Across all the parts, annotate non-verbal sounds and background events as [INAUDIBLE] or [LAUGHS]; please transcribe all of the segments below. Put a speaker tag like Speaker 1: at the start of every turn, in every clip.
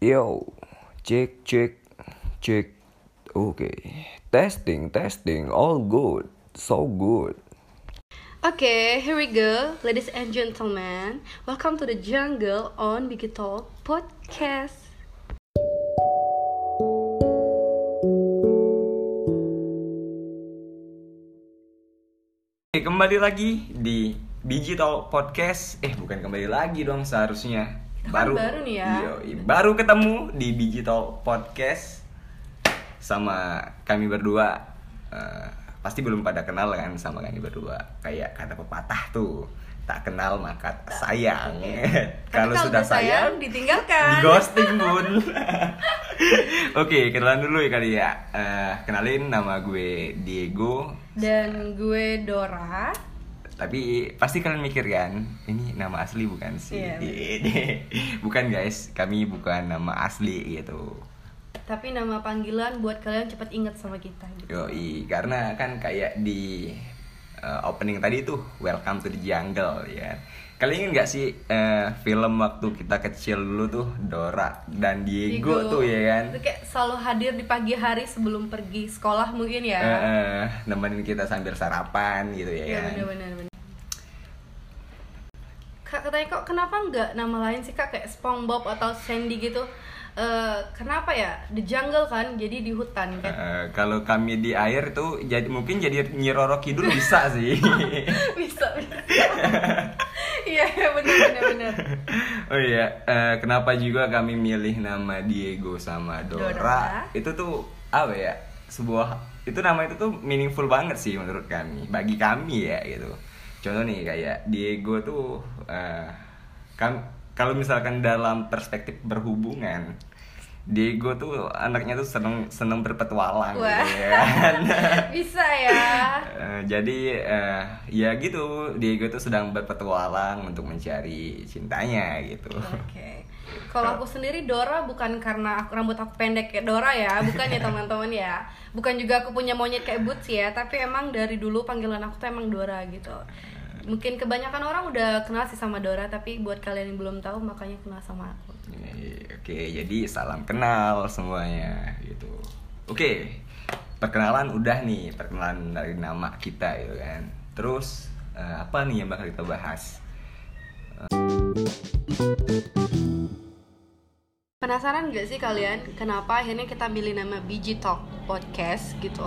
Speaker 1: Yo, cek cek cek. Oke, testing testing, all good, so good.
Speaker 2: Okay, here we go, ladies and gentlemen. Welcome to the jungle on Bigi Talk Podcast.
Speaker 1: Oke, kembali lagi di Digital Podcast. Eh, bukan kembali lagi dong seharusnya.
Speaker 2: Kita kan baru nih ya.
Speaker 1: Yoi, baru ketemu di Digital Podcast sama kami berdua. Eh, pasti belum pada kenal kan sama kami berdua. Kayak kata pepatah tuh, tak kenal maka tak sayang. [LAUGHS] Kalau sudah
Speaker 2: udah
Speaker 1: sayang, di
Speaker 2: ditinggalkan.
Speaker 1: ghosting bun. [LAUGHS] Oke, kenalan dulu ya kali ya. Eh, kenalin nama gue Diego.
Speaker 2: Dan gue Dora.
Speaker 1: Tapi pasti kalian mikir kan, ini nama asli bukan sih?
Speaker 2: Iya, [LAUGHS]
Speaker 1: bukan guys, kami bukan nama asli gitu.
Speaker 2: Tapi nama panggilan buat kalian cepat ingat sama kita. Gitu.
Speaker 1: Yoi, karena kan kayak di uh, opening tadi tuh Welcome to the Jungle ya. Kalian ingat gak sih uh, film waktu kita kecil dulu tuh Dora dan Diego, tuh ya kan?
Speaker 2: Itu kayak selalu hadir di pagi hari sebelum pergi sekolah mungkin ya.
Speaker 1: Eh, eh, nemenin kita sambil sarapan gitu ya
Speaker 2: Iya
Speaker 1: kan?
Speaker 2: Kak katanya kok kenapa nggak nama lain sih kak kayak SpongeBob atau Sandy gitu? Eh, kenapa ya the jungle kan jadi di hutan kan?
Speaker 1: Eh, kalau kami di air tuh jadi mungkin jadi Nyiroro Kidul bisa sih. [LAUGHS]
Speaker 2: bisa bisa. [LAUGHS] Iya benar benar benar.
Speaker 1: oh iya, eh, kenapa juga kami milih nama Diego sama Dora?
Speaker 2: Dora.
Speaker 1: Itu tuh apa ya? Sebuah itu nama itu tuh meaningful banget sih menurut kami, bagi kami ya gitu. Contoh nih kayak Diego tuh eh, kan kalau misalkan dalam perspektif berhubungan Diego tuh anaknya tuh seneng seneng berpetualang
Speaker 2: Wah.
Speaker 1: gitu ya kan. [LAUGHS]
Speaker 2: bisa ya.
Speaker 1: Eh, jadi eh, ya gitu Diego tuh sedang berpetualang untuk mencari cintanya gitu.
Speaker 2: Oke. Kalau aku sendiri Dora bukan karena aku, rambut aku pendek kayak Dora ya, bukan ya teman-teman ya. Bukan juga aku punya monyet kayak Boots ya, tapi emang dari dulu panggilan aku tuh emang Dora gitu. Mungkin kebanyakan orang udah kenal sih sama Dora, tapi buat kalian yang belum tahu makanya kenal sama aku.
Speaker 1: Eh, Oke, jadi salam kenal semuanya gitu. Oke, perkenalan udah nih, perkenalan dari nama kita gitu kan. Terus eh, apa nih yang bakal kita bahas?
Speaker 2: Penasaran gak sih kalian kenapa akhirnya kita pilih nama BG Talk Podcast gitu?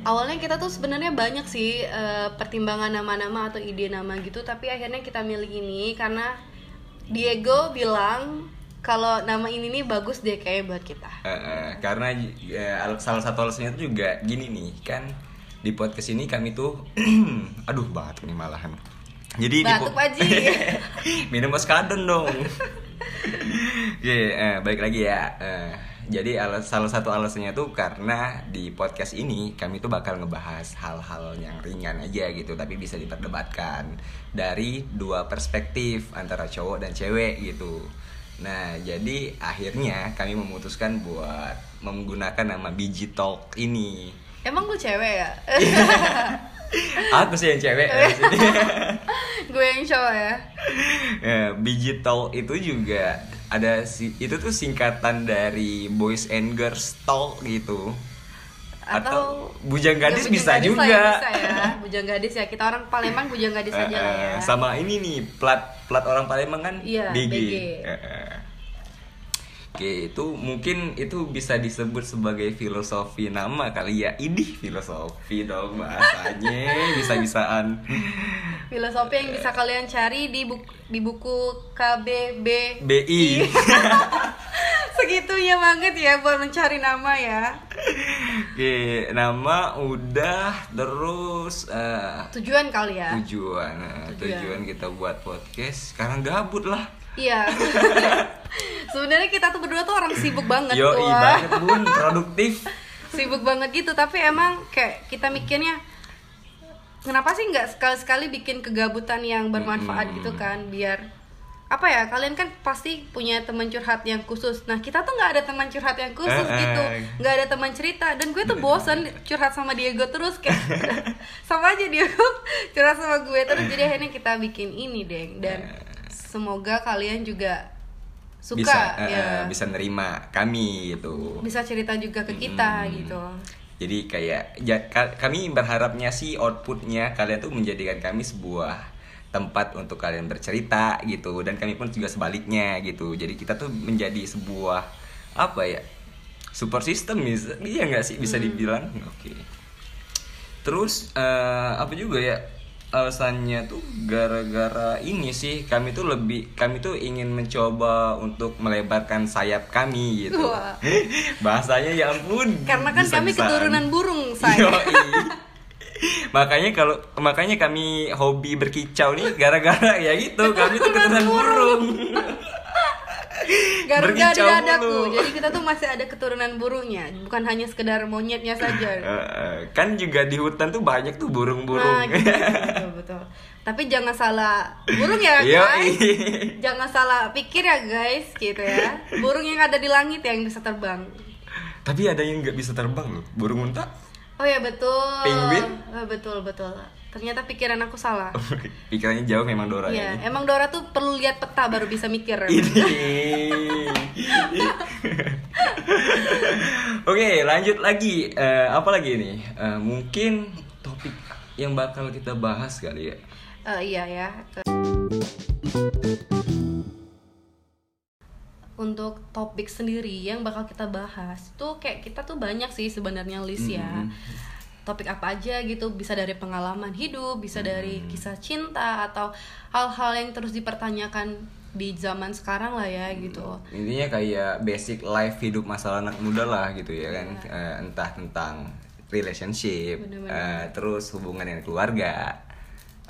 Speaker 2: Awalnya kita tuh sebenarnya banyak sih eh, pertimbangan nama-nama atau ide nama gitu, tapi akhirnya kita milih ini karena Diego bilang kalau nama ini nih bagus deh kayak buat kita.
Speaker 1: Eh, eh, karena al- salah satu alasannya tuh juga gini nih kan di podcast ini kami tuh [CLEARS THROAT] aduh batuk nih malahan jadi di
Speaker 2: Batuk, Ji. [LAUGHS]
Speaker 1: minum oskadon dong Oke, [LAUGHS] eh, balik lagi ya Eh, jadi alas- salah satu alasannya tuh karena di podcast ini kami tuh bakal ngebahas hal-hal yang ringan aja gitu tapi bisa diperdebatkan dari dua perspektif antara cowok dan cewek gitu Nah, jadi akhirnya kami memutuskan buat menggunakan nama Biji Talk ini.
Speaker 2: Emang lu cewek ya? [LAUGHS]
Speaker 1: Aku sih yang cewek [LAUGHS] di sini.
Speaker 2: Gue yang cowok ya.
Speaker 1: Ya, Biji Talk itu juga ada si itu tuh singkatan dari Boys and Girls Talk gitu. Atau, bujang gadis
Speaker 2: Ya, bujang
Speaker 1: bisa
Speaker 2: gadis
Speaker 1: juga.
Speaker 2: lah ya, bisa ya. Bujang gadis ya. Kita orang Palembang bujang gadis aja lah ya.
Speaker 1: Eh, sama ini nih plat plat orang Palembang kan
Speaker 2: Iya,
Speaker 1: BG.
Speaker 2: BG.
Speaker 1: Eh, eh. Oke, itu mungkin itu bisa disebut sebagai filosofi nama kali ya. Idih filosofi dong bahasanya bisa-bisaan.
Speaker 2: Filosofi yang bisa kalian cari di buku, di buku KBB.
Speaker 1: BI. [LAUGHS]
Speaker 2: Segitunya banget ya buat mencari nama ya.
Speaker 1: Oke, nama udah terus eh,
Speaker 2: Tujuan kali ya.
Speaker 1: tujuan. Nah,
Speaker 2: Tujuan.
Speaker 1: tujuan kita buat podcast sekarang gabut lah.
Speaker 2: Iya. [LAUGHS] Sebenarnya kita tuh berdua tuh orang sibuk banget.
Speaker 1: Yo, banget [LAUGHS] bun, produktif.
Speaker 2: sibuk banget gitu tapi emang kayak kita mikirnya kenapa sih nggak sekali-sekali bikin kegabutan yang bermanfaat
Speaker 1: Mm-mm.
Speaker 2: gitu kan biar apa ya kalian kan pasti punya teman curhat yang khusus nah kita tuh nggak ada teman curhat yang khusus
Speaker 1: Eh, eh.
Speaker 2: gitu nggak ada teman cerita dan gue tuh bosen curhat sama Diego terus kayak [LAUGHS] sama aja Diego curhat sama gue terus jadi akhirnya kita bikin ini deng dan
Speaker 1: Eh.
Speaker 2: Semoga kalian juga suka
Speaker 1: bisa eh,
Speaker 2: ya.
Speaker 1: eh, bisa nerima kami gitu.
Speaker 2: Bisa cerita juga ke kita
Speaker 1: Hmm.
Speaker 2: gitu.
Speaker 1: Jadi kayak ka- kami berharapnya sih outputnya kalian tuh menjadikan kami sebuah tempat untuk kalian bercerita gitu. Dan kami pun juga sebaliknya gitu. Jadi kita tuh menjadi sebuah apa ya support system iya nggak sih? Bisa dibilang? Oke. Terus eh, apa juga ya alasannya tuh gara-gara ini sih kami tuh lebih kami tuh ingin mencoba untuk melebarkan sayap kami gitu.
Speaker 2: Wah. [LAUGHS]
Speaker 1: bahasanya ya ampun
Speaker 2: karena kan kami keturunan burung [LAUGHS] saya
Speaker 1: makanya kalau makanya kami hobi berkicau nih gara-gara ya gitu kami tuh keturunan burung [LAUGHS]
Speaker 2: Garuda di dadaku.
Speaker 1: mulu.
Speaker 2: jadi kita tuh masih ada keturunan burungnya bukan hanya sekedar monyetnya saja.
Speaker 1: Eh, eh, kan juga di hutan tuh banyak tuh burung-burung.
Speaker 2: Nah, gitu, betul betul. Tapi jangan salah burung ya guys. Jangan salah pikir ya guys gitu ya. Burung yang ada di langit yang bisa terbang.
Speaker 1: Tapi ada yang nggak bisa terbang loh. Burung unta?
Speaker 2: Oh ya betul.
Speaker 1: Penguin?
Speaker 2: Oh, betul betul ternyata pikiran aku salah [LAUGHS]
Speaker 1: pikirannya jauh memang Dora
Speaker 2: Iya,
Speaker 1: ya
Speaker 2: emang Dora tuh perlu lihat peta baru bisa mikir. [LAUGHS]
Speaker 1: ini oke lanjut lagi Eh, apa lagi nih Eh, mungkin topik yang bakal kita bahas kali ya
Speaker 2: Eh, iya ya. Untuk topik sendiri yang bakal kita bahas tuh kayak kita tuh banyak sih sebenarnya list ya.
Speaker 1: Mm-mm.
Speaker 2: Topik apa aja gitu bisa dari pengalaman hidup, bisa dari kisah cinta atau hal-hal yang terus dipertanyakan di zaman sekarang lah ya gitu.
Speaker 1: intinya kayak basic life hidup masalah anak muda lah gitu ya kan. Eh, entah tentang relationship
Speaker 2: Bener-bener.
Speaker 1: eh, terus hubungan dengan keluarga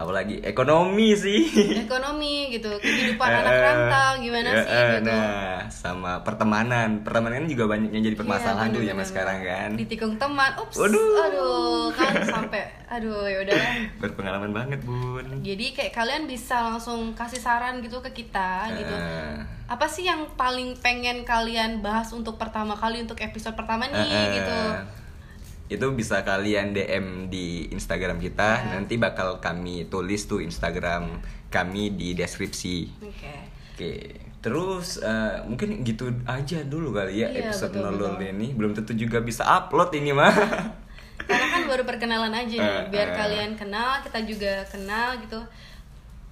Speaker 1: apalagi ekonomi sih
Speaker 2: Ekonomi gitu, kehidupan [LAUGHS] anak rantau gimana sih gitu.
Speaker 1: nah sama pertemanan pertemanan juga banyak yang jadi permasalahan
Speaker 2: Iya,
Speaker 1: tuh zaman
Speaker 2: bener-bener.
Speaker 1: sekarang kan
Speaker 2: Ditikung teman, ups,
Speaker 1: Waduh.
Speaker 2: aduh, kan [LAUGHS] sampai, aduh ya udah.
Speaker 1: berpengalaman banget bun
Speaker 2: Jadi kayak kalian bisa langsung kasih saran gitu ke kita gitu. Apa sih yang paling pengen kalian bahas untuk pertama kali untuk episode pertama nih gitu?
Speaker 1: Itu bisa kalian DM di Instagram kita
Speaker 2: Ya.
Speaker 1: nanti bakal kami tulis tuh Instagram kami di deskripsi
Speaker 2: Oke.
Speaker 1: Oke, terus eh, mungkin gitu aja dulu kali ya
Speaker 2: Iya,
Speaker 1: episode
Speaker 2: betul,
Speaker 1: nolol
Speaker 2: betul.
Speaker 1: ini. Belum tentu juga bisa upload ini mah. [LAUGHS]
Speaker 2: Karena kan baru perkenalan aja nih,
Speaker 1: Eh,
Speaker 2: biar
Speaker 1: eh.
Speaker 2: kalian kenal, kita juga kenal gitu.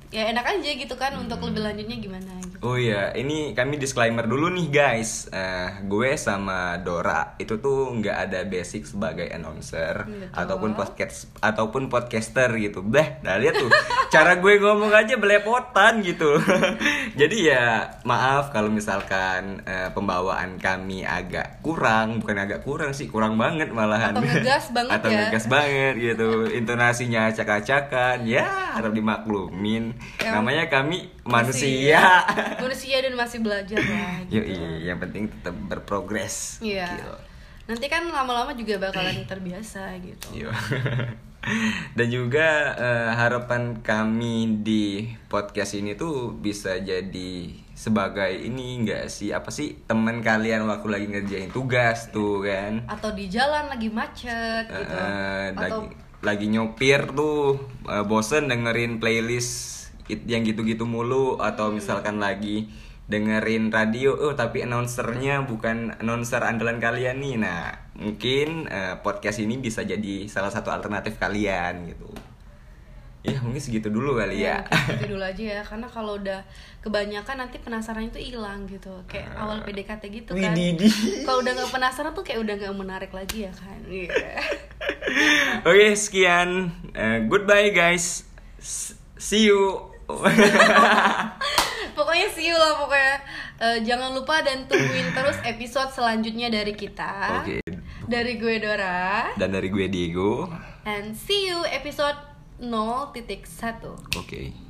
Speaker 2: Ya enak aja gitu kan untuk
Speaker 1: Hmm.
Speaker 2: lebih lanjutnya gimana.
Speaker 1: Oh iya, ini kami disclaimer dulu nih guys. Eh, gue sama Dora itu tuh nggak ada basic sebagai announcer
Speaker 2: Betul.
Speaker 1: ataupun podcast ataupun podcaster gitu. Dah, dah lihat tuh cara gue ngomong aja belepotan gitu. [LAUGHS] Jadi ya maaf kalau misalkan eh, pembawaan kami agak kurang, bukan agak kurang sih, kurang banget malahan.
Speaker 2: Atau ngegas [LAUGHS] banget
Speaker 1: Atau
Speaker 2: ya.
Speaker 1: ngegas banget gitu. Intonasinya acak-acakan. Ya, harap dimaklumin.
Speaker 2: Ya.
Speaker 1: Namanya kami manusia.
Speaker 2: Manusia [LAUGHS] dan masih belajar lah. [LAUGHS] Gitu.
Speaker 1: iya, yang penting tetap berprogres.
Speaker 2: Iya.
Speaker 1: Gitu.
Speaker 2: Nanti kan lama-lama juga bakalan terbiasa gitu.
Speaker 1: Yo. [LAUGHS] Dan juga eh, harapan kami di podcast ini tuh bisa jadi sebagai ini enggak sih apa sih teman kalian waktu lagi ngerjain tugas tuh kan
Speaker 2: Atau di jalan lagi macet gitu.
Speaker 1: Eh,
Speaker 2: Atau
Speaker 1: lagi lagi nyopir tuh eh, bosen dengerin playlist yang gitu-gitu mulu atau misalkan lagi dengerin radio oh tapi announcernya bukan announcer andalan kalian nih nah mungkin eh, podcast ini bisa jadi salah satu alternatif kalian gitu ya mungkin segitu dulu kali ya,
Speaker 2: mungkin gitu [LAUGHS] dulu aja ya karena kalau udah kebanyakan nanti penasaran itu hilang gitu kayak awal PDKT gitu kan kalau udah nggak penasaran tuh kayak udah nggak menarik lagi ya kan Iya. [LAUGHS]
Speaker 1: Oke, sekian. Eh, goodbye guys. S- See you. [LAUGHS]
Speaker 2: pokoknya see you lah pokoknya Eh, jangan lupa dan tungguin terus episode selanjutnya dari kita
Speaker 1: Oke.
Speaker 2: dari gue Dora
Speaker 1: Dan dari gue Diego.
Speaker 2: and see you episode 0.1
Speaker 1: Oke.